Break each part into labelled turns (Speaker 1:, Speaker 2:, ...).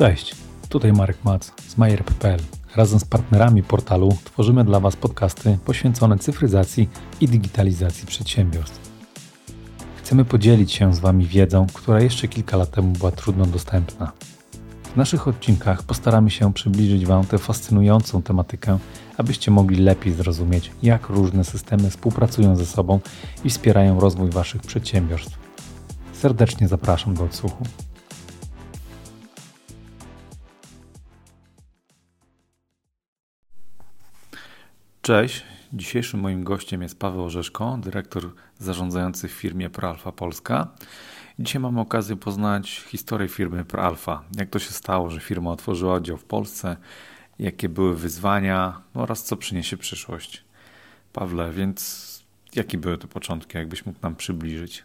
Speaker 1: Cześć, tutaj Marek Mac z Majer.pl. Razem z partnerami portalu tworzymy dla Was podcasty poświęcone cyfryzacji i digitalizacji przedsiębiorstw. Chcemy podzielić się z Wami wiedzą, która jeszcze kilka lat temu była trudno dostępna. W naszych odcinkach postaramy się przybliżyć Wam tę fascynującą tematykę, abyście mogli lepiej zrozumieć, jak różne systemy współpracują ze sobą i wspierają rozwój Waszych przedsiębiorstw. Serdecznie zapraszam do odsłuchu. Cześć. Dzisiejszym moim gościem jest Paweł Orzeszko, dyrektor zarządzający w firmie ProAlfa Polska. Dzisiaj mamy okazję poznać historię firmy ProAlfa. Jak to się stało, że firma otworzyła oddział w Polsce, jakie były wyzwania no oraz co przyniesie przyszłość. Pawle, więc jakie były te początki, jakbyś mógł nam przybliżyć?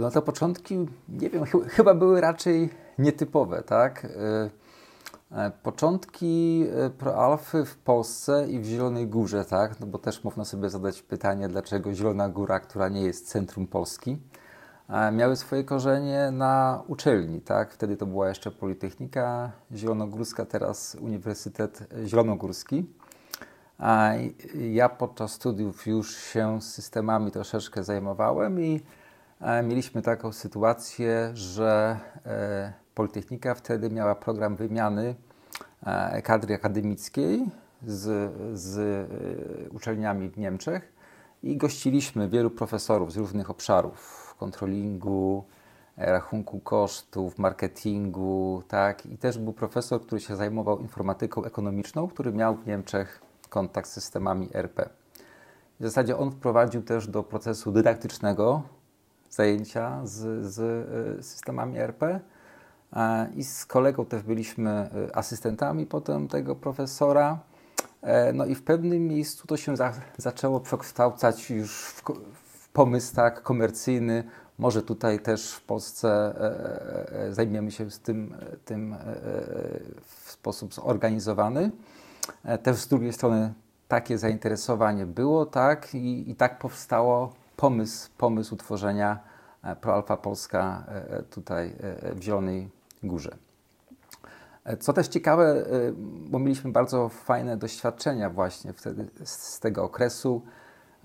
Speaker 2: No te początki, nie wiem, chyba były raczej nietypowe, tak? E, początki e, proalfy w Polsce i w Zielonej Górze, tak? No bo też można sobie zadać pytanie, dlaczego Zielona Góra, która nie jest centrum Polski, e, miały swoje korzenie na uczelni, tak? Wtedy to była jeszcze Politechnika Zielonogórska, teraz Uniwersytet Zielonogórski. Ja podczas studiów już się systemami troszeczkę zajmowałem i mieliśmy taką sytuację, że Politechnika wtedy miała program wymiany e, kadry akademickiej z, z e, uczelniami w Niemczech i gościliśmy wielu profesorów z różnych obszarów kontrolingu, e, rachunku kosztów, marketingu, tak. I też był profesor, który się zajmował informatyką ekonomiczną, który miał w Niemczech kontakt z systemami RP. W zasadzie on wprowadził też do procesu dydaktycznego zajęcia z, z systemami RP i z kolegą też byliśmy e, asystentami potem tego profesora. E, no i w pewnym miejscu to się za, zaczęło przekształcać już w, w, pomysł tak komercyjny. Może tutaj też w Polsce e, zajmiemy się z tym, tym w sposób zorganizowany. Też z drugiej strony takie zainteresowanie było, tak, i, i tak powstało pomysł, pomysł utworzenia ProAlfa Polska tutaj w Zielonej Górze. E, co też ciekawe, e, bo mieliśmy bardzo fajne doświadczenia właśnie wtedy z tego okresu.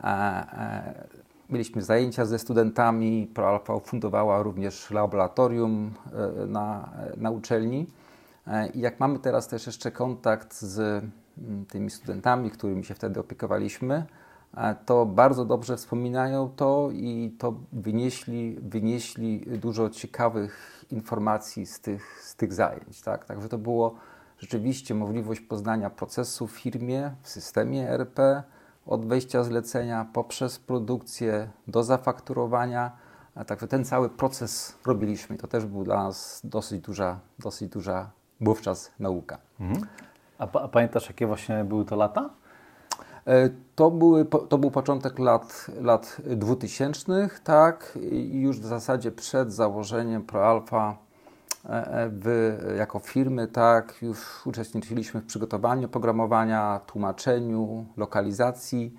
Speaker 2: E, mieliśmy zajęcia ze studentami, ProAlfa fundowała również laboratorium na, na uczelni. I jak mamy teraz też jeszcze kontakt z tymi studentami, którymi się wtedy opiekowaliśmy, to bardzo dobrze wspominają to i to wynieśli, wynieśli dużo ciekawych informacji z tych, z tych zajęć. Tak? Także to było rzeczywiście możliwość poznania procesu w firmie, w systemie ERP, od wejścia zlecenia poprzez produkcję do zafakturowania. Także ten cały proces robiliśmy. To też był dla nas dosyć duża, dosyć duża wówczas nauka. Mhm.
Speaker 1: A, a pamiętasz, jakie właśnie były to lata?
Speaker 2: E, to, były, to był początek lat, lat 2000, tak, i już w zasadzie przed założeniem ProAlfa e, e, jako firmy, tak, już uczestniczyliśmy w przygotowaniu programowania, tłumaczeniu, lokalizacji.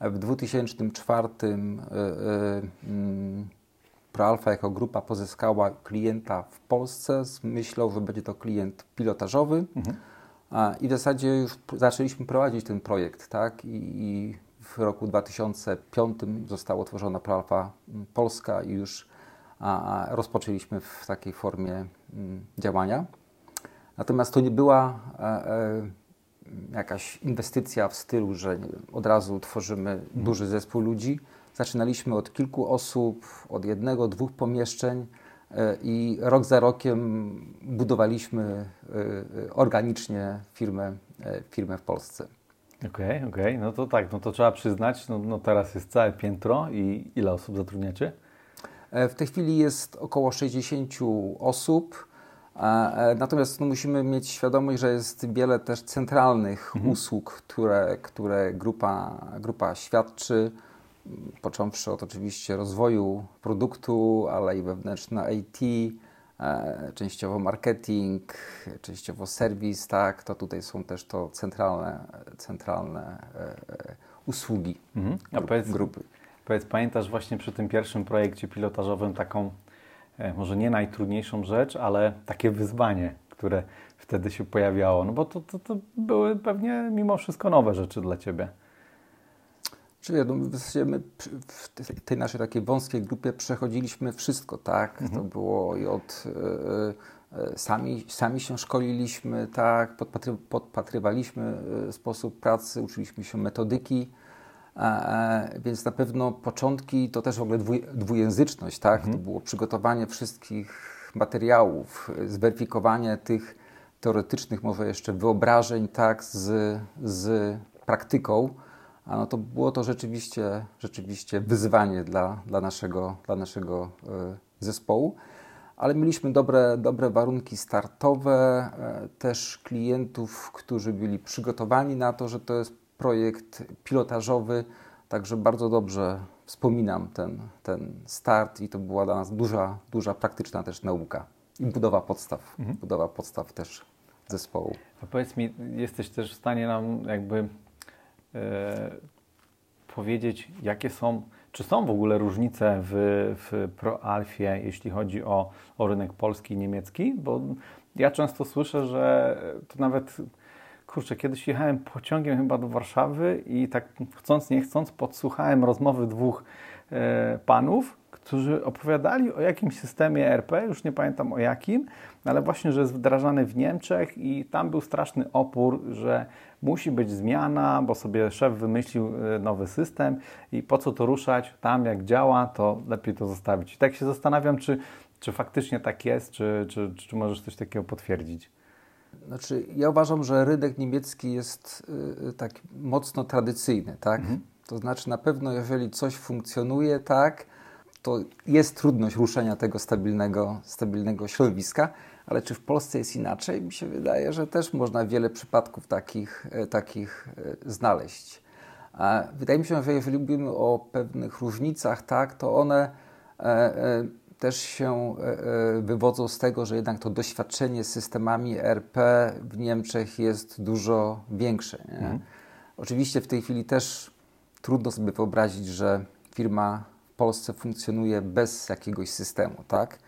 Speaker 2: W 2004 mm, ProAlfa jako grupa pozyskała klienta w Polsce z myślą, że będzie to klient pilotażowy. Mhm i w zasadzie już zaczęliśmy prowadzić ten projekt, tak? I, w roku 2005 została otworzona ProAlfa mm, Polska i już rozpoczęliśmy w takiej formie działania. Natomiast to nie była e, e, jakaś inwestycja w stylu, że wiem, od razu tworzymy mhm. duży zespół ludzi. Zaczynaliśmy od kilku osób, od jednego, dwóch pomieszczeń i rok za rokiem budowaliśmy e, organicznie firmę, e, firmę w Polsce.
Speaker 1: Okej, okay, okej, okay. no to tak, no to trzeba przyznać, no, no teraz jest całe piętro i ile osób zatrudniacie?
Speaker 2: W tej chwili jest około 60 osób, natomiast no, musimy mieć świadomość, że jest wiele też centralnych mhm. usług, które, które grupa, grupa świadczy począwszy od oczywiście rozwoju produktu, ale i wewnętrzne IT, e, częściowo marketing, częściowo serwis, tak, to tutaj są też to centralne, centralne e, usługi
Speaker 1: mhm. A powiedz, grupy. Powiedz, pamiętasz właśnie przy tym pierwszym projekcie pilotażowym taką e, może nie najtrudniejszą rzecz, ale takie wyzwanie, które wtedy się pojawiało? No bo to, to, to były pewnie mimo wszystko nowe rzeczy dla Ciebie.
Speaker 2: Czyli no, my w tej naszej takiej wąskiej grupie przechodziliśmy wszystko, tak? Mhm. To było i od... E, e, sami, sami się szkoliliśmy, tak? Podpatry, podpatrywaliśmy sposób pracy, uczyliśmy się metodyki, więc na pewno początki to też w ogóle dwuj, dwujęzyczność, tak? Mhm. To było przygotowanie wszystkich materiałów, zweryfikowanie tych teoretycznych, może jeszcze wyobrażeń, tak, z, z praktyką, a no to było to rzeczywiście, rzeczywiście wyzwanie dla, dla naszego, dla naszego e, zespołu. Ale mieliśmy dobre, dobre warunki startowe, e, też klientów, którzy byli przygotowani na to, że to jest projekt pilotażowy, także bardzo dobrze wspominam ten, ten start i to była dla nas duża, duża praktyczna też nauka i budowa podstaw, mhm. budowa podstaw też zespołu.
Speaker 1: A powiedz mi, jesteś też w stanie nam jakby powiedzieć, jakie są, czy są w ogóle różnice w, w ProAlfie, jeśli chodzi o, o rynek polski i niemiecki? Bo ja często słyszę, że to nawet kurczę, kiedyś jechałem pociągiem chyba do Warszawy i tak chcąc, nie chcąc, podsłuchałem rozmowy dwóch e, panów, którzy opowiadali o jakimś systemie RP, już nie pamiętam o jakim, ale właśnie, że jest wdrażany w Niemczech i tam był straszny opór, że musi być zmiana, bo sobie szef wymyślił e, nowy system i po co to ruszać, tam jak działa, to lepiej to zostawić. I tak się zastanawiam, czy, czy faktycznie tak jest, czy, czy, czy możesz coś takiego potwierdzić.
Speaker 2: Znaczy, ja uważam, że rynek niemiecki jest y, tak mocno tradycyjny, tak? Mhm. To znaczy, na pewno, jeżeli coś funkcjonuje tak, to jest trudność ruszenia tego stabilnego, stabilnego środowiska, ale czy w Polsce jest inaczej? Mi się wydaje, że też można wiele przypadków takich, e, takich e, znaleźć. Wydaje mi się, że jeżeli mówimy o pewnych różnicach, tak, to one e, też się wywodzą z tego, że jednak to doświadczenie z systemami RP w Niemczech jest dużo większe. Mhm. Oczywiście w tej chwili też trudno sobie wyobrazić, że firma Polsce funkcjonuje bez jakiegoś systemu, tak?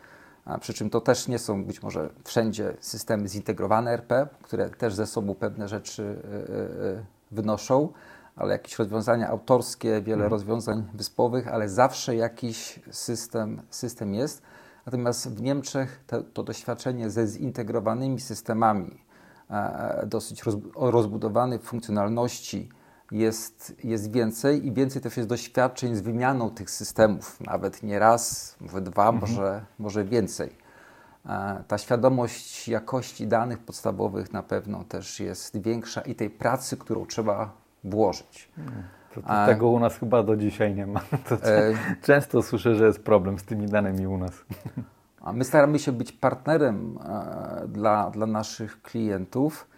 Speaker 2: A przy czym to też nie są być może wszędzie systemy zintegrowane RP, które też ze sobą pewne rzeczy y, y, wynoszą, ale jakieś rozwiązania autorskie, wiele mhm. rozwiązań wyspowych, ale zawsze jakiś system, system jest. Natomiast w Niemczech to, to doświadczenie ze zintegrowanymi systemami, e, dosyć roz, rozbudowanych funkcjonalności, jest, jest więcej i więcej też jest doświadczeń z wymianą tych systemów, nawet nie raz, może dwa, mhm. może, może więcej. E, ta świadomość jakości danych podstawowych na pewno też jest większa i tej pracy, którą trzeba włożyć.
Speaker 1: Mhm. To, to tego u nas chyba do dzisiaj nie ma. E, często słyszę, że jest problem z tymi danymi u nas.
Speaker 2: A my staramy się być partnerem e, dla, dla naszych klientów.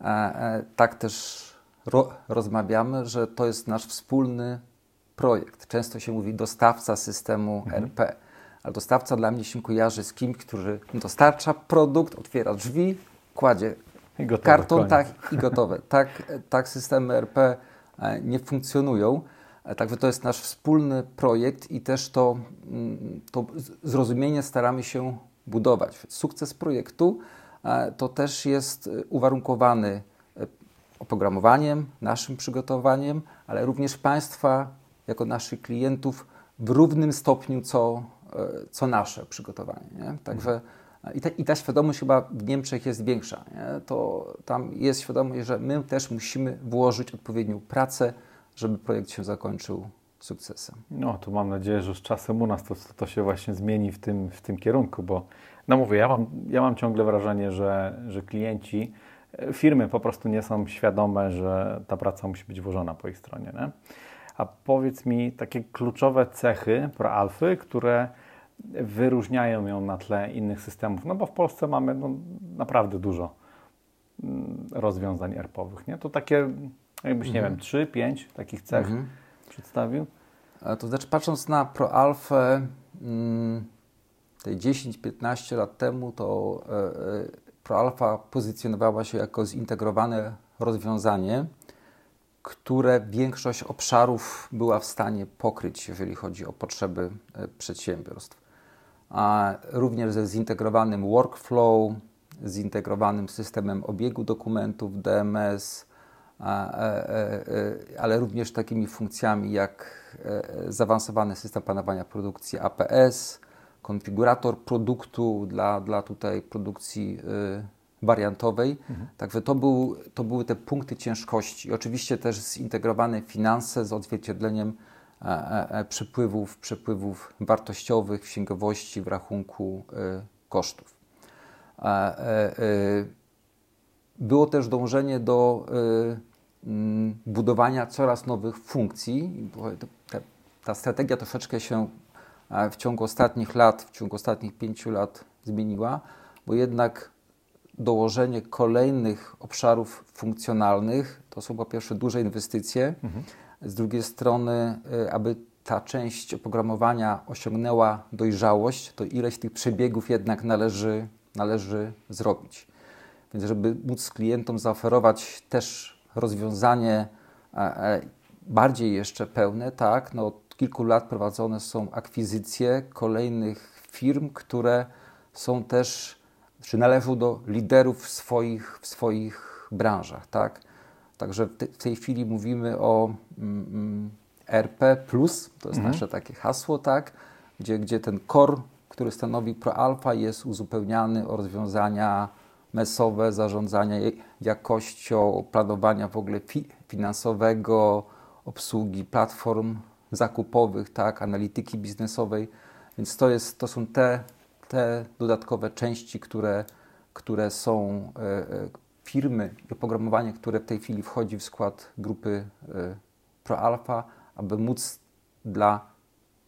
Speaker 2: E, e tak też ro, rozmawiamy, że to jest nasz wspólny projekt. Często się mówi dostawca systemu mhm. RP, ale dostawca dla mnie się kojarzy z kimś, który dostarcza produkt, otwiera drzwi, kładzie I gotowe, karton tak, i gotowe. Tak, tak systemy RP e, nie funkcjonują. E, także to jest nasz wspólny projekt i też to, mm, to zrozumienie staramy się budować. Sukces projektu e, to też jest uwarunkowany oprogramowaniem, naszym przygotowaniem, ale również Państwa jako naszych klientów w równym stopniu co, e, co nasze przygotowanie. Nie? Także i ta, i ta, świadomość chyba w Niemczech jest większa. Nie? To tam jest świadomość, że my też musimy włożyć odpowiednią pracę, żeby projekt się zakończył sukcesem.
Speaker 1: No, to mam nadzieję, że z czasem u nas to, to się właśnie zmieni w tym, w tym kierunku, bo no mówię, ja mam, ja mam ciągle wrażenie, że, że klienci firmy po prostu nie są świadome, że ta praca musi być włożona po ich stronie. Nie? A powiedz mi takie kluczowe cechy ProAlfy, które wyróżniają ją na tle innych systemów. No bo w Polsce mamy no, naprawdę dużo mm, rozwiązań ERP-owych. Nie? To takie, jakbyś, mhm. nie wiem, 3, 5 takich cech mhm. przedstawił?
Speaker 2: To znaczy, patrząc na ProAlfę mm, tej 10-15 lat temu, to e, e, ProAlfa pozycjonowała się jako zintegrowane rozwiązanie, które większość obszarów była w stanie pokryć, jeżeli chodzi o potrzeby e, przedsiębiorstw. a również ze zintegrowanym workflow, zintegrowanym systemem obiegu dokumentów DMS, ale również takimi funkcjami jak zaawansowany system planowania produkcji APS, konfigurator produktu dla, dla tutaj produkcji wariantowej. Mhm. Także to, był, to były te punkty ciężkości. Oczywiście też zintegrowane finanse z odzwierciedleniem e, e, e, przepływów, przepływów wartościowych, księgowości w rachunku e, kosztów. E, e, było też dążenie do m, budowania coraz nowych funkcji. Ta strategia troszeczkę się w ciągu ostatnich lat, w ciągu ostatnich pięciu lat zmieniła, bo jednak dołożenie kolejnych obszarów funkcjonalnych to są po pierwsze duże inwestycje, mhm. z drugiej strony, y, aby ta część oprogramowania osiągnęła dojrzałość, to ileś tych przebiegów jednak należy, należy zrobić. Więc, żeby móc klientom zaoferować też rozwiązanie e, e, bardziej jeszcze pełne, tak, no kilku lat prowadzone są akwizycje kolejnych firm, które są też czy należą do liderów w swoich, w swoich branżach, tak? Także w tej chwili mówimy o mm, mm RP, to jest mhm. nasze takie hasło, tak? Gdzie, gdzie ten core, który stanowi ProAlpha, jest uzupełniany o rozwiązania mesowe, zarządzania jakością, planowania w ogóle fi finansowego, obsługi platform zakupowych, tak, analityki biznesowej. Więc to, jest, to są te te dodatkowe części, które, które są e, e, firmy i oprogramowanie, które w tej chwili wchodzi w skład grupy e, ProAlpha, aby móc dla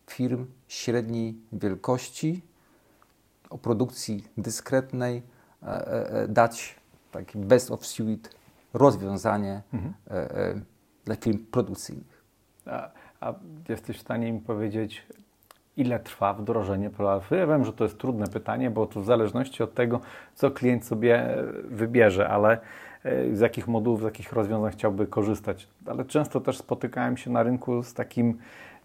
Speaker 2: firm średniej wielkości o produkcji dyskretnej dać taki best of suite rozwiązanie mhm. dla firm produkcyjnych.
Speaker 1: A, jesteś w stanie mi powiedzieć, ile trwa wdrożenie ProAlfy? Ja wiem, że to jest trudne pytanie, bo to w zależności od tego, co klient sobie e, wybierze, ale e, z jakich modułów, z jakich rozwiązań chciałby korzystać. Ale często też spotykałem się na rynku z takim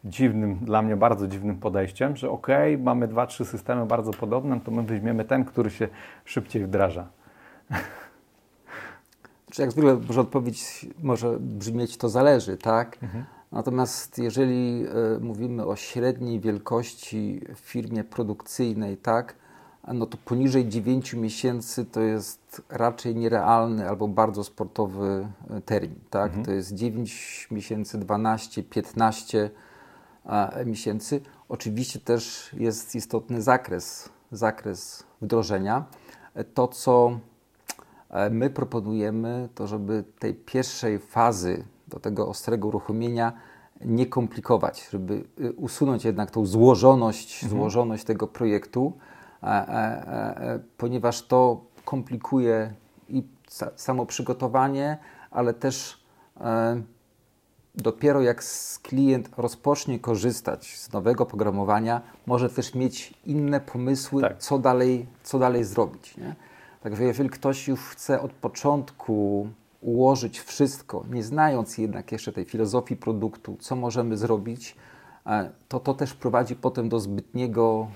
Speaker 1: dziwnym, dla mnie bardzo dziwnym podejściem, że ok, mamy dwa, trzy systemy bardzo podobne, to my weźmiemy ten, który się szybciej wdraża.
Speaker 2: Znaczy, jak zwykle może odpowiedź może brzmieć to zależy, tak? Mhm. Natomiast jeżeli y, mówimy o średniej wielkości w firmie produkcyjnej, tak, no to poniżej 9 miesięcy to jest raczej nierealny albo bardzo sportowy e, termin. Tak? Mhm. To jest 9 miesięcy, 12, 15 a, miesięcy. Oczywiście też jest istotny zakres, zakres wdrożenia. To, co my proponujemy, to żeby tej pierwszej fazy do tego ostrego uruchomienia nie komplikować, żeby y, usunąć jednak tą złożoność, mhm. złożoność tego projektu, e, e, e, ponieważ to komplikuje i samo przygotowanie, ale też e, dopiero jak klient rozpocznie korzystać z nowego programowania, może też mieć inne pomysły, tak. co, dalej, co dalej zrobić. Nie? Także jeżeli ktoś już chce od początku ułożyć wszystko, nie znając jednak jeszcze tej filozofii produktu, co możemy zrobić, e, to to też prowadzi potem do zbytniego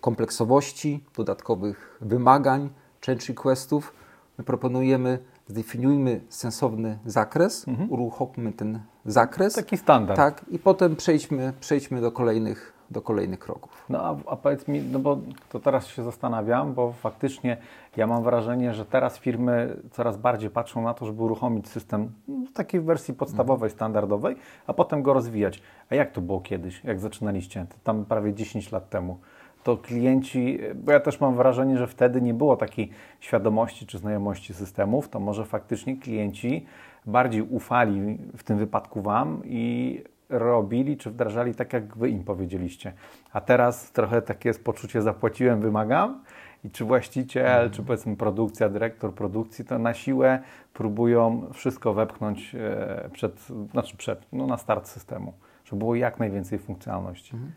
Speaker 2: kompleksowości, dodatkowych wymagań, change requestów. My proponujemy, zdefiniujmy sensowny zakres, mhm. uruchommy ten zakres.
Speaker 1: Taki standard.
Speaker 2: Tak, i potem przejdźmy, przejdźmy do kolejnych do kolejnych kroków.
Speaker 1: No a, a, powiedz mi, no bo to teraz się zastanawiam, bo faktycznie ja mam wrażenie, że teraz firmy coraz bardziej patrzą na to, żeby uruchomić system w takiej wersji podstawowej, standardowej, a potem go rozwijać. A jak to było kiedyś, jak zaczynaliście? Tam prawie 10 lat temu. To klienci, bo ja też mam wrażenie, że wtedy nie było takiej świadomości czy znajomości systemów, to może faktycznie klienci bardziej ufali w tym wypadku Wam i robili czy wdrażali tak, jak Wy im powiedzieliście. A teraz trochę takie jest poczucie zapłaciłem, wymagam i czy właściciel, mhm. czy powiedzmy produkcja, dyrektor produkcji, to na siłę próbują wszystko wepchnąć e, przed, znaczy przed, no na start systemu, żeby było jak najwięcej funkcjonalności. Mhm.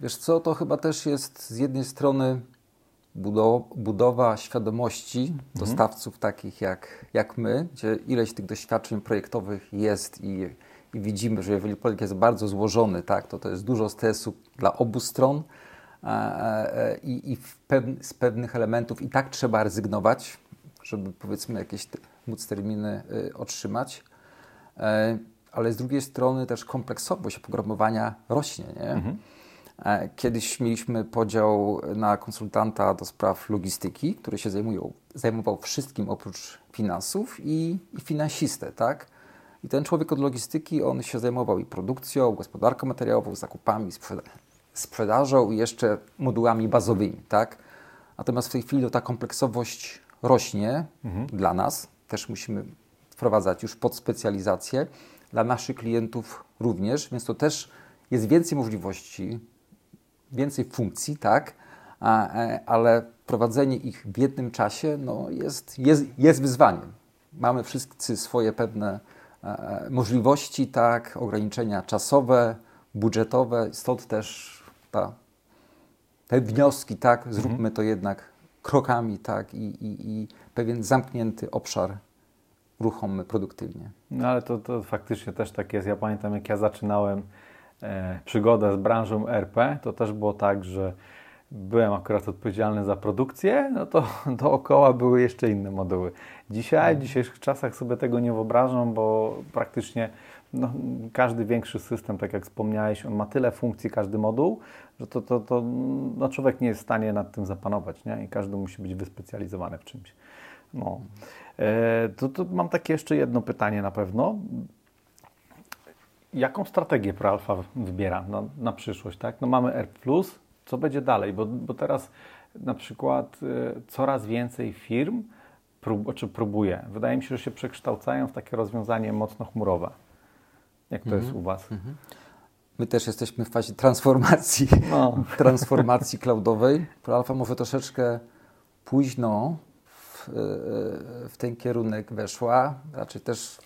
Speaker 2: Wiesz co, to chyba też jest z jednej strony budowa świadomości mhm. dostawców takich jak, jak my, gdzie ileś tych doświadczeń projektowych jest i i widzimy, że jeżeli projekt jest bardzo złożony, tak, to to jest dużo stresu dla obu stron, i, i pew, z pewnych elementów i tak trzeba rezygnować, żeby powiedzmy jakieś te, móc terminy otrzymać ale z drugiej strony też kompleksowość oprogramowania rośnie. Nie? Mhm. E, kiedyś mieliśmy podział na konsultanta do spraw logistyki, który się zajmują, zajmował wszystkim oprócz finansów i, i finansistę, tak? I ten człowiek od logistyki, on się zajmował i produkcją, gospodarką materiałową, zakupami, sprzeda sprzedażą i jeszcze modułami bazowymi, tak? Natomiast w tej chwili ta kompleksowość rośnie mhm. dla nas. Też musimy wprowadzać już podspecjalizację dla naszych klientów również, więc to też jest więcej możliwości, więcej funkcji, tak, e, ale prowadzenie ich w jednym czasie no, jest, jest, jest wyzwaniem. Mamy wszyscy swoje pewne możliwości, tak, ograniczenia czasowe, budżetowe, stąd też ta, te wnioski, tak, zróbmy mhm. to jednak krokami, tak, i, i, i pewien zamknięty obszar ruchomy produktywnie.
Speaker 1: No ale to, to faktycznie też tak jest. Ja pamiętam, jak ja zaczynałem e, przygodę z branżą RP, to też było tak, że byłem akurat odpowiedzialny za produkcję, no to dookoła były jeszcze inne moduły. Dzisiaj, w dzisiejszych czasach sobie tego nie wyobrażam, bo praktycznie no, każdy większy system, tak jak wspomniałeś, on ma tyle funkcji, każdy moduł, że to, to, to no, człowiek nie jest w stanie nad tym zapanować nie? i każdy musi być wyspecjalizowany w czymś. No. E, to, to mam takie jeszcze jedno pytanie na pewno. Jaką strategię ProAlfa wybiera na, na przyszłość? Tak? No mamy R+, co będzie dalej? Bo, bo teraz na przykład y, coraz więcej firm prób, czy próbuje. Wydaje mi się, że się przekształcają w takie rozwiązanie mocno chmurowe. Jak to jest mhm. u Was? Mhm.
Speaker 2: My też jesteśmy w fazie transformacji, no. transformacji cloudowej. ProAlfa może troszeczkę późno w, w ten kierunek weszła, raczej też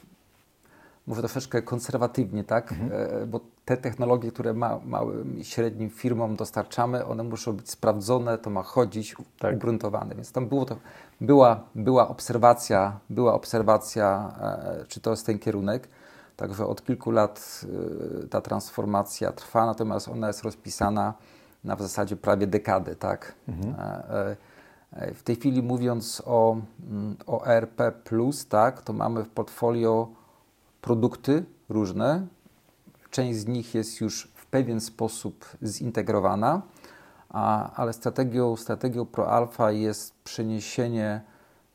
Speaker 2: może troszeczkę konserwatywnie, tak? Mhm. E, bo te technologie, które ma, małym i średnim firmom dostarczamy, one muszą być sprawdzone, to ma chodzić, tak. ugruntowane. Więc tam było to, była, była obserwacja, była obserwacja, e, czy to jest ten kierunek. Także od kilku lat e, ta transformacja trwa, natomiast ona jest rozpisana na w zasadzie prawie dekadę, tak? Mhm. W tej chwili mówiąc o, mm, o ERP, tak, to mamy w portfolio produkty różne. Część z nich jest już w pewien sposób zintegrowana, a, ale strategią, strategią ProAlpha jest przeniesienie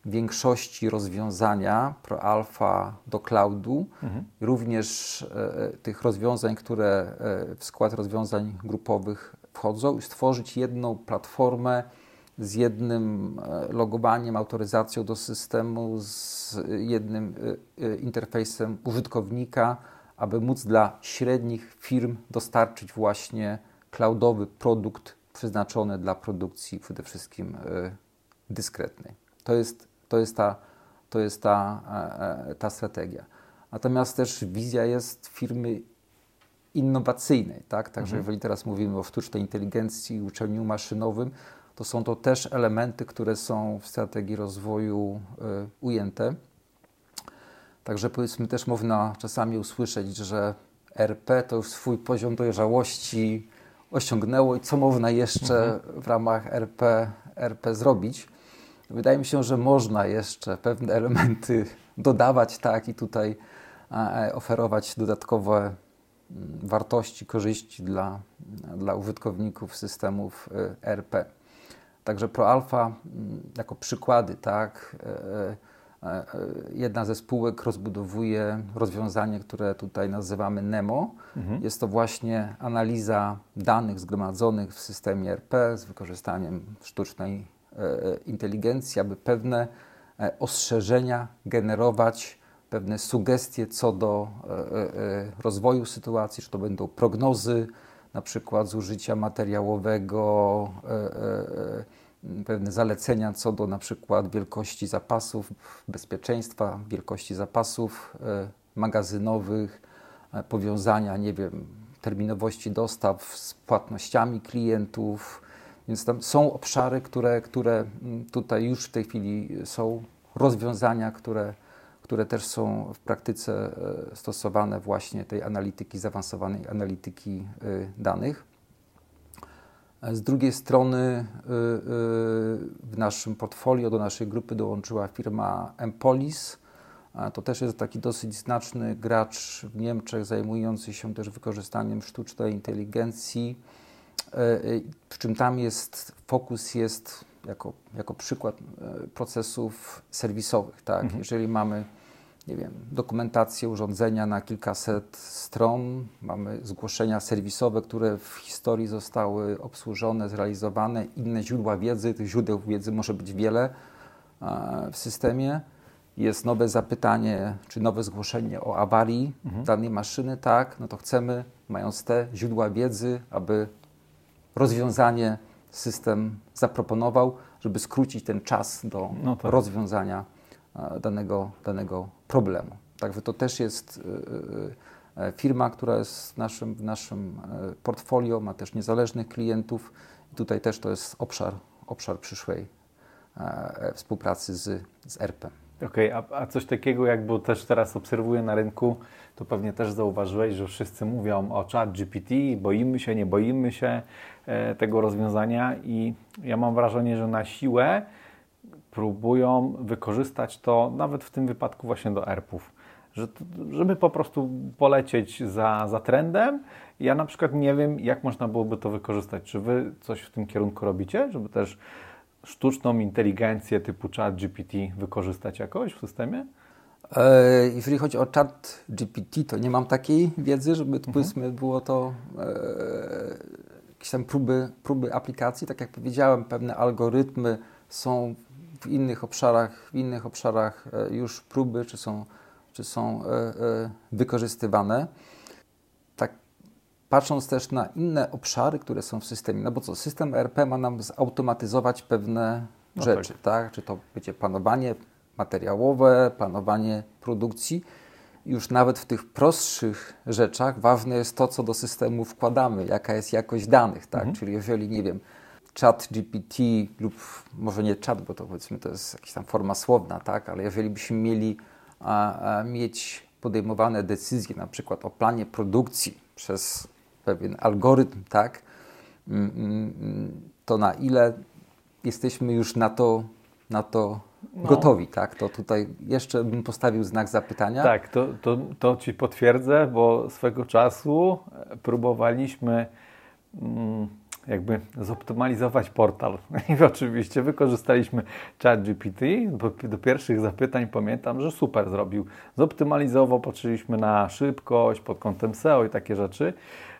Speaker 2: większości rozwiązania ProAlpha do cloudu, mhm. również e, tych rozwiązań, które e, w skład rozwiązań grupowych wchodzą i stworzyć jedną platformę z jednym e, logowaniem, autoryzacją do systemu, z jednym e, e, interfejsem użytkownika, aby móc dla średnich firm dostarczyć właśnie cloudowy produkt przeznaczony dla produkcji przede wszystkim dyskretnej. To jest, to jest, ta, to jest ta, ta strategia. Natomiast też wizja jest firmy innowacyjnej, tak? Także mhm. jeżeli teraz mówimy o sztucznej inteligencji, uczeniu maszynowym, to są to też elementy, które są w strategii rozwoju ujęte. Także powiedzmy też można czasami usłyszeć, że RP to już swój poziom dojrzałości osiągnęło i co można jeszcze mhm. w ramach RP, RP zrobić. Wydaje mi się, że można jeszcze pewne elementy dodawać tak i tutaj oferować dodatkowe mm, wartości, korzyści dla, dla użytkowników systemów y, RP. Także ProAlfa mm, jako przykłady, tak, e, e, e, jedna ze spółek rozbudowuje rozwiązanie, które tutaj nazywamy NEMO. Mhm. Jest to właśnie analiza danych zgromadzonych w systemie RP z wykorzystaniem sztucznej inteligencji, aby pewne ostrzeżenia generować, pewne sugestie co do rozwoju sytuacji, czy to będą prognozy, na przykład zużycia materiałowego, e, e, e, pewne zalecenia co do na przykład wielkości zapasów, bezpieczeństwa, wielkości zapasów magazynowych, powiązania, nie wiem, terminowości dostaw z płatnościami klientów. Więc tam są obszary, które, które tutaj już w tej chwili są rozwiązania, które które też są w praktyce e, stosowane właśnie tej analityki, zaawansowanej analityki e, danych. Z drugiej strony w naszym portfolio do naszej grupy dołączyła firma Empolis. To też jest taki dosyć znaczny gracz w Niemczech, zajmujący się też wykorzystaniem sztucznej inteligencji. Przy czym tam jest, fokus jest jako, jako przykład procesów serwisowych. Tak? Mhm. Jeżeli mamy nie wiem, dokumentację urządzenia na kilkaset stron, mamy zgłoszenia serwisowe, które w historii zostały obsłużone, zrealizowane, inne źródła wiedzy, tych źródeł wiedzy może być wiele w systemie. Jest nowe zapytanie, czy nowe zgłoszenie o awarii mhm. danej maszyny, tak, no to chcemy, mając te źródła wiedzy, aby rozwiązanie system zaproponował, żeby skrócić ten czas do no tak. rozwiązania danego, danego problemu. Także to też jest e, e, firma, która jest w naszym, w naszym e, portfolio, ma też niezależnych klientów. I tutaj też to jest obszar, obszar przyszłej współpracy z, z ERP.
Speaker 1: Okej, okay, a, a, coś takiego, jak bo też teraz obserwuję na rynku, to pewnie też zauważyłeś, że wszyscy mówią o chat GPT, boimy się, nie boimy się e, tego rozwiązania i ja mam wrażenie, że na siłę próbują wykorzystać to nawet w tym wypadku właśnie do ERP-ów. Że, żeby po prostu polecieć za, za trendem. Ja na przykład nie wiem, jak można byłoby to wykorzystać. Czy wy coś w tym kierunku robicie, żeby też sztuczną inteligencję typu chat GPT wykorzystać jakoś w systemie?
Speaker 2: E, jeżeli chodzi o chat GPT, to nie mam takiej wiedzy, żeby mhm. powiedzmy było to e, jakieś tam próby, próby aplikacji. Tak jak powiedziałem, pewne algorytmy są w innych obszarach, w innych obszarach e, już próby, czy są, czy są e, e, wykorzystywane. Tak patrząc też na inne obszary, które są w systemie, no bo co, system ERP ma nam zautomatyzować pewne no rzeczy, tak. tak? Czy to będzie planowanie materiałowe, planowanie produkcji. Już nawet w tych prostszych rzeczach ważne jest to, co do systemu wkładamy, jaka jest jakość danych, tak? Mhm. Czyli jeżeli, nie wiem, chat GPT lub może nie chat, bo to powiedzmy to jest jakaś tam forma słowna, tak, ale jeżeli byśmy mieli a, a, mieć podejmowane decyzje na przykład o planie produkcji przez pewien algorytm, tak, mm, mm, mm, to na ile jesteśmy już na to, na to no. gotowi, tak? To tutaj jeszcze bym postawił znak zapytania.
Speaker 1: Tak, to, to, to Ci potwierdzę, bo swego czasu próbowaliśmy jakby zoptymalizować portal. I oczywiście wykorzystaliśmy ChatGPT. Do, do pierwszych zapytań pamiętam, że super zrobił. Zoptymalizował, patrzyliśmy na szybkość pod kątem SEO i takie rzeczy.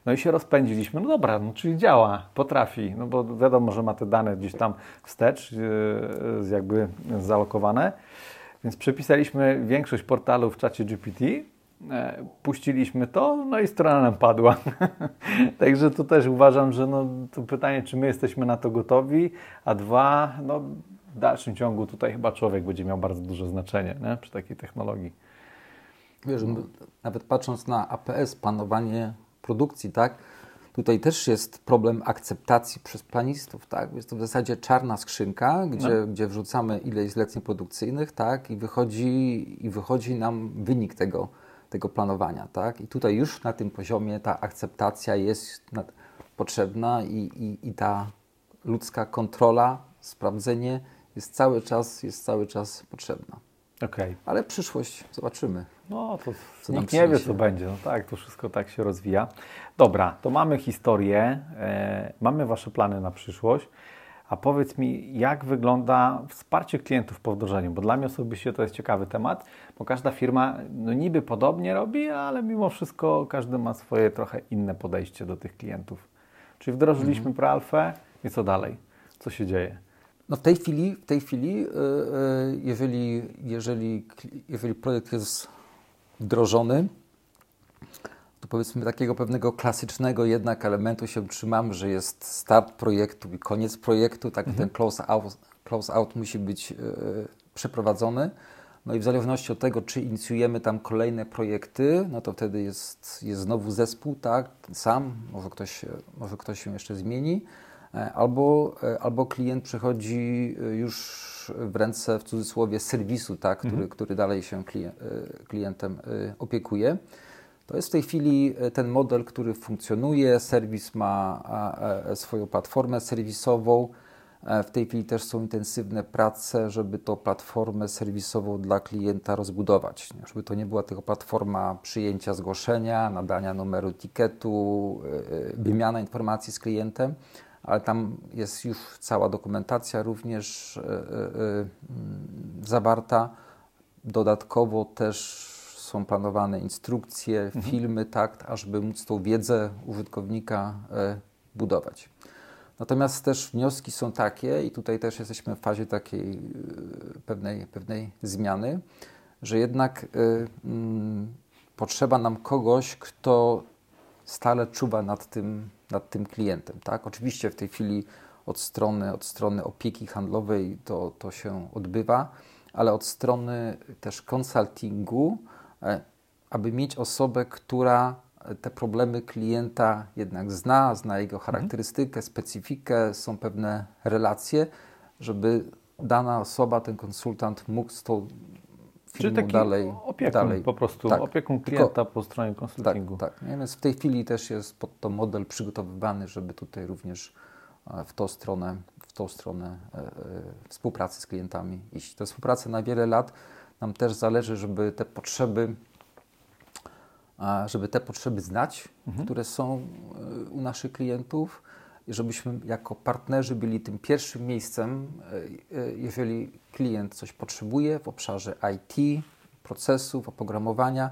Speaker 1: No i się rozpędziliśmy. No dobra, no czyli działa, potrafi. No bo wiadomo, że ma te dane gdzieś tam wstecz, yy, jakby zalokowane. Więc przepisaliśmy większość portalów w czacie GPT puściliśmy to, no i strona nam padła. Także tu też uważam, że no, to pytanie, czy my jesteśmy na to gotowi, a dwa, no, w dalszym ciągu tutaj chyba człowiek będzie miał bardzo duże znaczenie nie? przy takiej technologii.
Speaker 2: Wiesz, nawet patrząc na APS, planowanie produkcji, tak, tutaj też jest problem akceptacji przez planistów, tak? Jest to w zasadzie czarna skrzynka, gdzie, no. gdzie wrzucamy ileś zleceń produkcyjnych, tak? I wychodzi, i wychodzi nam wynik tego, tego planowania. Tak? I tutaj już na tym poziomie ta akceptacja jest potrzebna i, i, i ta ludzka kontrola, sprawdzenie jest cały czas, jest cały czas potrzebna.
Speaker 1: Okay.
Speaker 2: Ale przyszłość zobaczymy.
Speaker 1: No to co nikt nie wie, co będzie. No tak, to wszystko tak się rozwija. Dobra, to mamy historię, e, mamy Wasze plany na przyszłość. A powiedz mi, jak wygląda wsparcie klientów po wdrożeniu? Bo dla mnie osobiście to jest ciekawy temat, bo każda firma no niby podobnie robi, ale mimo wszystko każdy ma swoje trochę inne podejście do tych klientów. Czyli wdrożyliśmy mhm. prealfę i co dalej? Co się dzieje?
Speaker 2: No w tej chwili, w tej chwili yy, jeżeli, jeżeli, jeżeli projekt jest wdrożony, powiedzmy takiego pewnego klasycznego jednak elementu się trzymamy, że jest start projektu i koniec projektu, tak mhm. ten close out, close out musi być e, przeprowadzony. No i w zależności od tego, czy inicjujemy tam kolejne projekty, no to wtedy jest, jest znowu zespół, tak, sam, może ktoś, może ktoś się jeszcze zmieni, e, albo, e, albo klient przechodzi już w ręce, w cudzysłowie, serwisu, tak, który, mhm. który dalej się klientem opiekuje. To jest w tej chwili ten model, który funkcjonuje. Serwis ma swoją platformę serwisową. W tej chwili też są intensywne prace, żeby tą platformę serwisową dla klienta rozbudować. Żeby to nie była tylko platforma przyjęcia zgłoszenia, nadania numeru etykietu, wymiana informacji z klientem, ale tam jest już cała dokumentacja również e, e, e, zawarta. Dodatkowo też są planowane instrukcje, mhm. filmy, tak, ażeby móc tą wiedzę użytkownika budować. Natomiast też wnioski są takie, i tutaj też jesteśmy w fazie takiej pewnej, pewnej zmiany, że jednak y, mm, potrzeba nam kogoś, kto stale czuwa nad tym, nad tym klientem. Tak? Oczywiście w tej chwili od strony, od strony opieki handlowej to, to się odbywa, ale od strony też konsultingu, e, aby mieć osobę, która te problemy klienta jednak zna, zna jego mhm. charakterystykę, specyfikę, są pewne relacje, żeby dana osoba, ten konsultant mógł z tą
Speaker 1: Czyli taki dalej. Opiekun dalej. po prostu, tak. opiekun klienta Tylko, po stronie konsultingu.
Speaker 2: Tak, tak. Więc w tej chwili też jest pod to model przygotowywany, żeby tutaj również e, w tą stronę, w tą stronę e, e, współpracy z klientami iść. To współpraca na wiele lat. Nam też zależy, żeby te potrzeby, żeby te potrzeby znać, mhm. które są u naszych klientów i żebyśmy jako partnerzy byli tym pierwszym miejscem, jeżeli klient coś potrzebuje w obszarze IT, procesów, oprogramowania,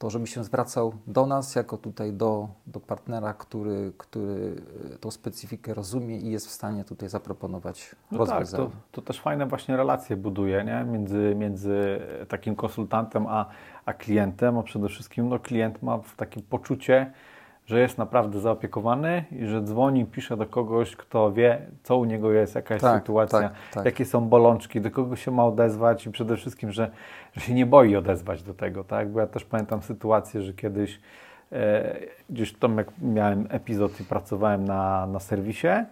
Speaker 2: to żeby się zwracał do nas, jako tutaj do, do partnera, który, który e, tą specyfikę rozumie i jest w stanie tutaj zaproponować no rozwiązanie.
Speaker 1: Tak, to, to też fajne właśnie relacje buduje nie? Między, między takim konsultantem a, a klientem, a przede wszystkim no, klient ma takie poczucie, że jest naprawdę zaopiekowany i że dzwoni, pisze do kogoś, kto wie, co u niego jest, jaka jest tak, sytuacja, tak, tak. jakie są bolączki, do kogo się ma odezwać i przede wszystkim, że, że się nie boi odezwać do tego, tak? Bo ja też pamiętam sytuację, że kiedyś e, gdzieś tam jak miałem epizod i pracowałem na, na serwisie, e,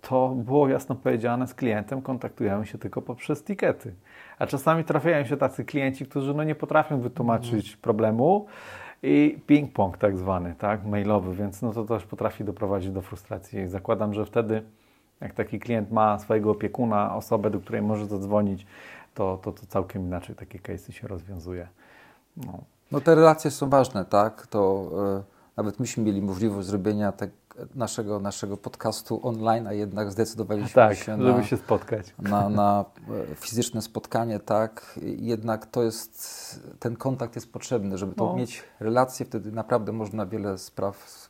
Speaker 1: to było jasno powiedziane z klientem, kontaktujemy się tylko poprzez tikety. A czasami trafiają się tacy klienci, którzy no, nie potrafią wytłumaczyć mm. problemu, i ping-pong tak zwany, tak, mailowy, więc no to też potrafi doprowadzić do frustracji. Zakładam, że wtedy, jak taki klient ma swojego opiekuna, osobę, do której może zadzwonić, to, to, to całkiem inaczej takie case'y się rozwiązuje.
Speaker 2: No. no te relacje są ważne, tak, to y, nawet myśmy mieli możliwość zrobienia tak, naszego, naszego podcastu online, a jednak zdecydowaliśmy
Speaker 1: tak,
Speaker 2: się
Speaker 1: żeby na, się spotkać.
Speaker 2: Na, na e, fizyczne spotkanie, tak. Jednak to jest, ten kontakt jest potrzebny, żeby to no. mieć relacje, wtedy naprawdę można wiele spraw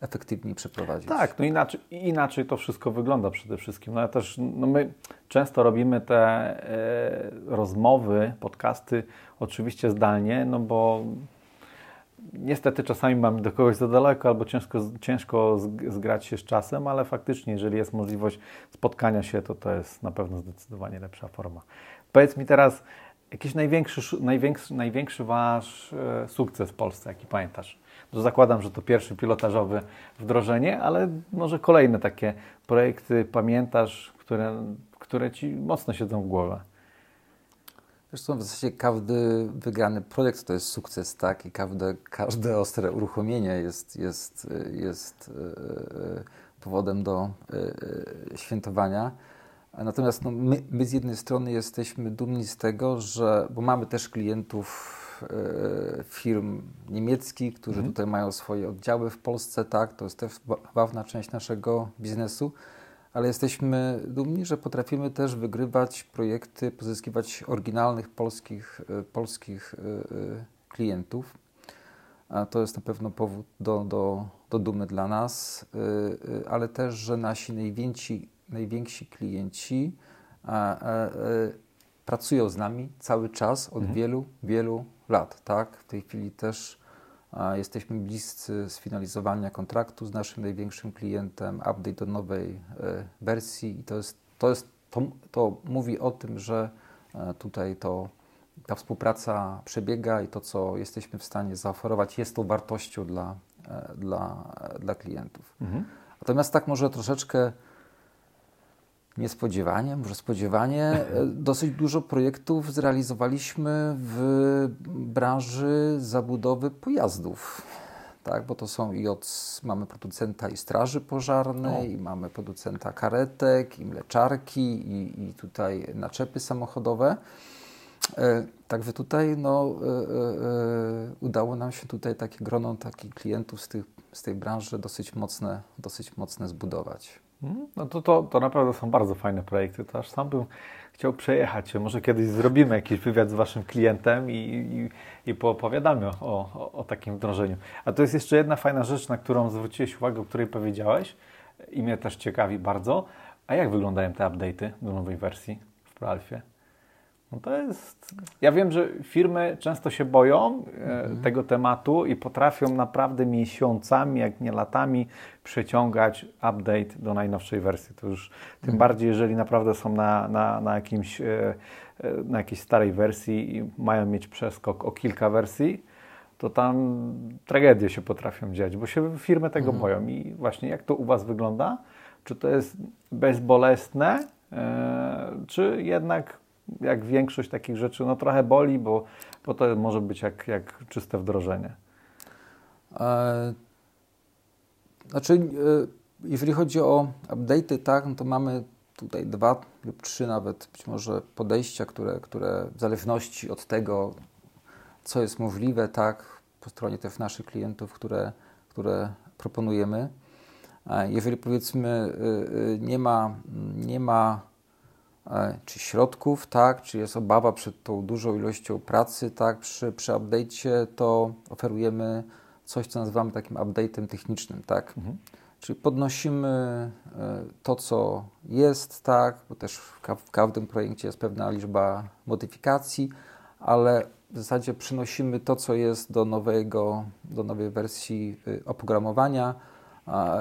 Speaker 2: efektywniej przeprowadzić.
Speaker 1: Tak, no inaczej, inaczej to wszystko wygląda przede wszystkim. No ja też, no my często robimy te e, rozmowy, podcasty oczywiście zdalnie, no bo Niestety czasami mamy do kogoś za daleko albo ciężko, ciężko zgrać się z czasem, ale faktycznie, jeżeli jest możliwość spotkania się, to to jest na pewno zdecydowanie lepsza forma. Powiedz mi teraz, jakiś największy, największy, największy Wasz e, sukces w Polsce, jaki pamiętasz? To zakładam, że to pierwszy pilotażowe wdrożenie, ale może kolejne takie projekty pamiętasz, które, które Ci mocno siedzą w głowie?
Speaker 2: Zresztą w zasadzie każdy wygrany projekt to jest sukces, tak? I każde, każde ostre uruchomienie jest, jest, jest e, e, powodem do e, świętowania. Natomiast no, my, my, z jednej strony jesteśmy dumni z tego, że, bo mamy też klientów firm niemieckich, którzy mhm. tutaj mają swoje oddziały w Polsce, tak? To jest też ważna część naszego biznesu ale jesteśmy dumni, że potrafimy też wygrywać projekty, pozyskiwać oryginalnych polskich, e, polskich e, e, klientów. A to jest na pewno powód do, do, do dumy dla nas, ale też, że nasi najwięksi, najwięksi klienci pracują z nami cały czas od mhm. wielu, wielu lat. Tak? W tej chwili też Jesteśmy bliscy sfinalizowania kontraktu z naszym największym klientem, update do nowej e, wersji i to, jest, to, jest, to, to mówi o tym, że e, tutaj to, ta współpraca przebiega i to, co jesteśmy w stanie zaoferować, jest tą wartością dla, e, dla, dla klientów. Mhm. Natomiast tak może troszeczkę Niespodziewanie, może spodziewanie. Dosyć dużo projektów zrealizowaliśmy w branży zabudowy pojazdów. Tak, bo to są i od, mamy producenta i straży pożarnej, o. i mamy producenta karetek, i mleczarki, i, i tutaj naczepy samochodowe. E, także tutaj no, e, e, udało nam się tutaj takie grono takich klientów z, tych, z tej branży dosyć mocne, dosyć mocne zbudować.
Speaker 1: Mhm. No to, to, to naprawdę są bardzo fajne projekty. To aż sam bym chciał przejechać się. Może kiedyś zrobimy jakiś wywiad z Waszym klientem i, i, i poopowiadamy o, o, o, takim wdrożeniu. A to jest jeszcze jedna fajna rzecz, na którą zwróciłeś uwagę, o której powiedziałeś i mnie też ciekawi bardzo. A jak wyglądają te update'y do nowej wersji w ProAlfie? No to jest. Ja wiem, że firmy często się boją mm. tego tematu i potrafią naprawdę miesiącami, jak nie latami, przeciągać update do najnowszej wersji. To już tym mm. bardziej, jeżeli naprawdę są na, na, na, jakimś, e, e, na jakiejś starej wersji i mają mieć przeskok o kilka wersji, to tam tragedie się potrafią dziać, bo się firmy tego mm. boją. I właśnie jak to u Was wygląda? Czy to jest bezbolesne, czy jednak jak większość takich rzeczy, no trochę boli, bo, bo to może być jak, jak czyste wdrożenie. E,
Speaker 2: znaczy, e, jeżeli chodzi o update'y, tak, no to mamy tutaj dwa lub trzy nawet być może podejścia, które, które w zależności od tego, co jest możliwe, tak, po stronie też naszych klientów, które, które proponujemy. E, jeżeli powiedzmy e, nie ma, nie ma czy środków, tak, czy jest obawa przed tą dużą ilością pracy, tak, przy, przy update'cie, to oferujemy coś, co nazywamy takim update'em technicznym, tak. Mhm. Czyli podnosimy e, to, co jest, tak, bo też w każdym projekcie jest pewna liczba modyfikacji, ale w zasadzie przynosimy to, co jest do, nowego, do nowej wersji y, oprogramowania,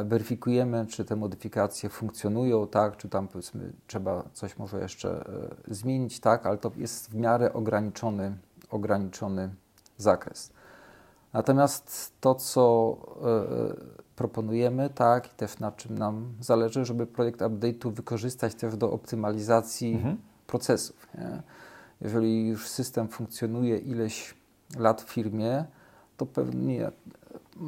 Speaker 2: weryfikujemy, czy te modyfikacje funkcjonują, tak, czy tam powiedzmy trzeba coś może jeszcze e, zmienić, tak, ale to jest w miarę ograniczony, ograniczony zakres. Natomiast to, co e, e, proponujemy, tak, i też na czym nam zależy, żeby projekt update'u wykorzystać też do optymalizacji mhm. procesów. Nie? Jeżeli już system funkcjonuje ileś lat w firmie, to pewnie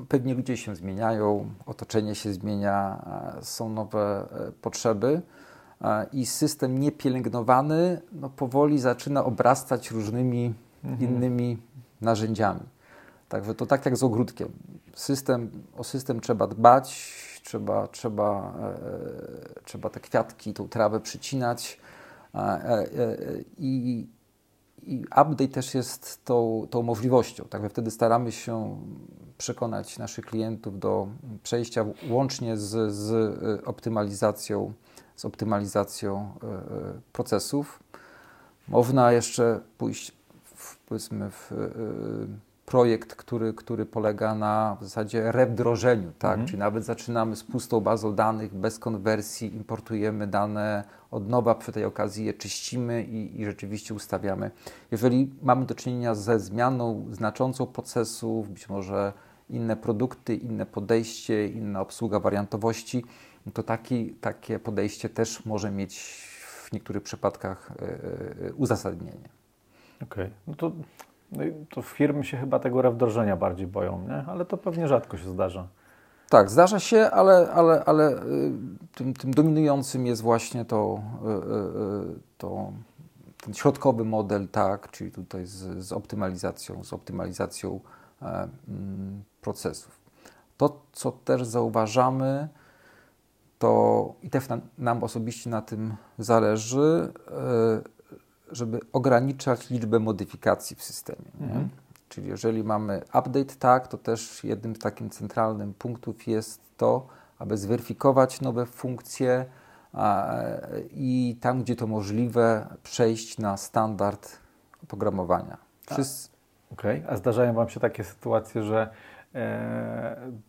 Speaker 2: pewnie ludzie się zmieniają, otoczenie się zmienia, są nowe e, potrzeby i system niepielęgnowany no, powoli zaczyna obrastać różnymi mhm. innymi narzędziami. Także to tak jak z ogródkiem. System, o system trzeba dbać, trzeba, trzeba, e, trzeba te kwiatki, tą trawę przycinać e, i, i update też jest tą, tą możliwością. Także wtedy staramy się przekonać naszych klientów do przejścia łącznie z, z e, optymalizacją, z optymalizacją e, e, procesów. Można jeszcze pójść w, powiedzmy w projekt, który, który polega na w zasadzie rewdrożeniu, tak? Mhm. Czyli nawet zaczynamy z pustą bazą danych, bez konwersji, importujemy dane od nowa, przy tej okazji je czyścimy i, i rzeczywiście ustawiamy. Jeżeli mamy do czynienia ze zmianą znaczącą procesów, być może inne produkty, inne podejście, inna obsługa wariantowości, to taki, takie podejście też może mieć w niektórych przypadkach yy, uzasadnienie.
Speaker 1: Okej, okay. no to no to firmy się chyba tego wdrożenia bardziej boją, nie? ale to pewnie rzadko się zdarza.
Speaker 2: Tak, zdarza się, ale, ale, ale y, tym, tym dominującym jest właśnie to, y, y, to, ten środkowy model, tak, czyli tutaj z, z optymalizacją, z optymalizacją e, mm, procesów. To, co też zauważamy, to i też nam, nam osobiście na tym zależy, żeby ograniczać liczbę modyfikacji w systemie. Mhm. Czyli jeżeli mamy update tak, to też jednym z takim centralnym punktów jest to, aby zweryfikować nowe funkcje a, i tam, gdzie to możliwe, przejść na standard oprogramowania.
Speaker 1: Wszyscy... Okej, okay. a zdarzają Wam się takie sytuacje, że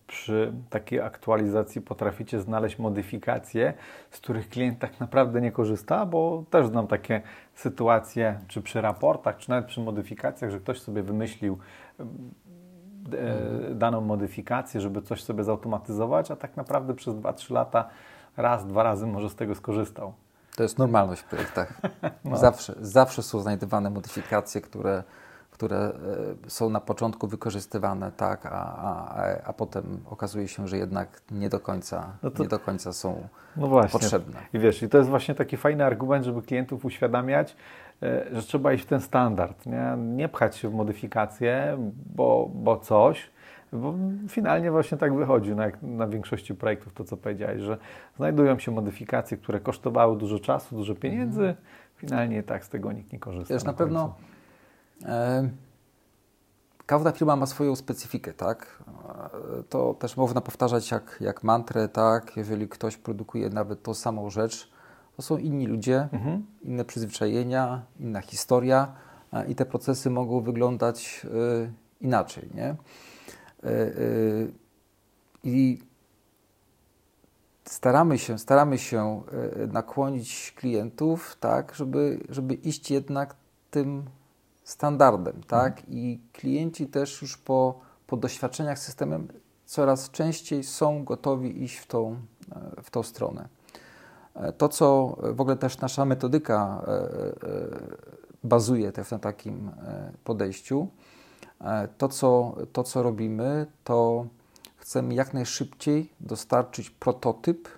Speaker 1: przy takiej aktualizacji potraficie znaleźć modyfikacje, z których klient tak naprawdę nie korzysta, bo też znam takie sytuacje, czy przy raportach, czy nawet przy modyfikacjach, że ktoś sobie wymyślił e, daną modyfikację, żeby coś sobie zautomatyzować, a tak naprawdę przez 2-3 lata raz, dwa razy może z tego skorzystał.
Speaker 2: To jest normalność w projektach. No. Zawsze, zawsze są znajdowane modyfikacje, które, które e, są na początku wykorzystywane, tak, a, a, a potem okazuje się, że jednak nie do końca, no to, nie do końca są no właśnie. potrzebne.
Speaker 1: I wiesz, i to jest właśnie taki fajny argument, żeby klientów uświadamiać, e, że trzeba iść w ten standard, nie, nie pchać się w modyfikacje, bo, bo coś, bo finalnie właśnie tak wychodzi na, na większości projektów to, co powiedziałeś, że znajdują się modyfikacje, które kosztowały dużo czasu, dużo pieniędzy, mhm. finalnie tak z tego nikt nie korzysta.
Speaker 2: Wiesz, na, na pewno każda firma ma swoją specyfikę, tak? E, to też można powtarzać jak, jak mantrę, tak? Jeżeli ktoś produkuje nawet tą samą rzecz, to są inni ludzie, mhm. inne przyzwyczajenia, inna historia i te procesy mogą wyglądać y, inaczej, nie? E, e, I staramy się, staramy się e, nakłonić klientów, tak, żeby, żeby iść jednak tym standardem, tak? Mhm. I klienci też już po, po doświadczeniach z systemem coraz częściej są gotowi iść w tą, w tą stronę. To, co w ogóle też nasza metodyka bazuje też na takim podejściu, E, to co, to, co robimy, to chcemy jak najszybciej dostarczyć prototyp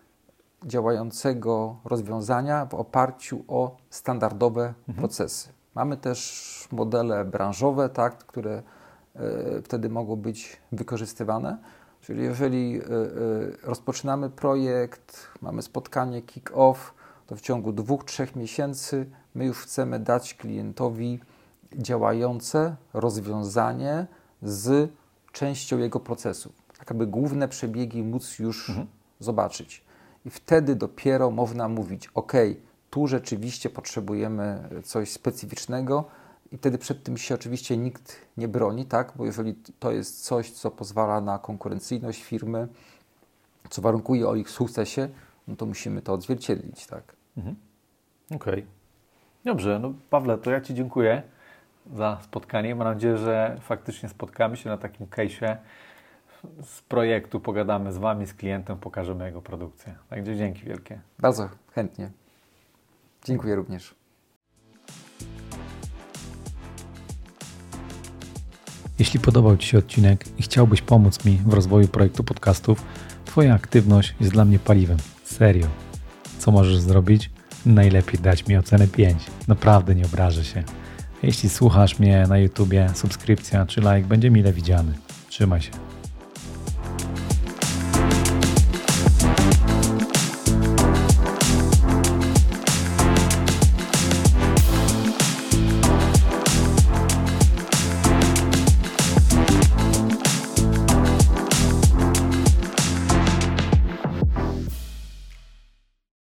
Speaker 2: działającego rozwiązania w oparciu o standardowe mhm. procesy. Mamy też modele branżowe, tak, które y, wtedy mogą być wykorzystywane. Czyli jeżeli y, y, rozpoczynamy projekt, mamy spotkanie kick-off, to w ciągu dwóch, trzech miesięcy my już chcemy dać klientowi działające rozwiązanie z częścią jego procesu. Tak aby główne przebiegi móc już mhm. zobaczyć. I wtedy dopiero można mówić, ok, tu rzeczywiście potrzebujemy coś specyficznego i wtedy przed tym się oczywiście nikt nie broni, tak? bo jeżeli to jest coś, co pozwala na konkurencyjność firmy, co warunkuje o ich sukcesie, no to musimy to odzwierciedlić. Tak? Mhm.
Speaker 1: Okej. Okay. Dobrze, no Pawle, to ja Ci dziękuję za spotkanie. Mam nadzieję, że faktycznie spotkamy się na takim case'ie z projektu, pogadamy z Wami, z klientem, pokażemy jego produkcję. Także dzięki wielkie.
Speaker 2: Bardzo chętnie. Dziękuję również.
Speaker 1: Jeśli podobał Ci się odcinek i chciałbyś pomóc mi w rozwoju projektu podcastów, Twoja aktywność jest dla mnie paliwem. Serio. Co możesz zrobić? Najlepiej dać mi ocenę 5. Naprawdę nie obrażę się. Jeśli słuchasz mnie na YouTubie, subskrypcja czy like będzie mile widziany. Trzymaj się.